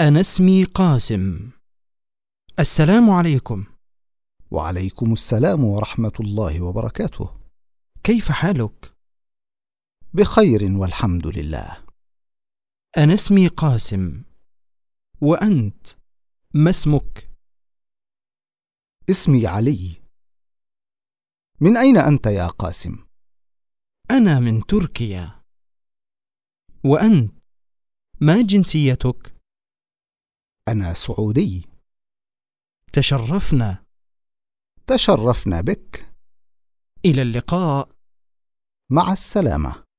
أنا اسمي قاسم السلام عليكم. وعليكم السلام ورحمة الله وبركاته. كيف حالك؟ بخير والحمد لله. أنا اسمي قاسم وأنت؟ ما اسمك؟ اسمي علي. من أين أنت يا قاسم؟ أنا من تركيا. وأنت؟ ما جنسيتك؟ أنا سعودي. تشرفنا. تشرفنا بك. إلى اللقاء. مع السلامة.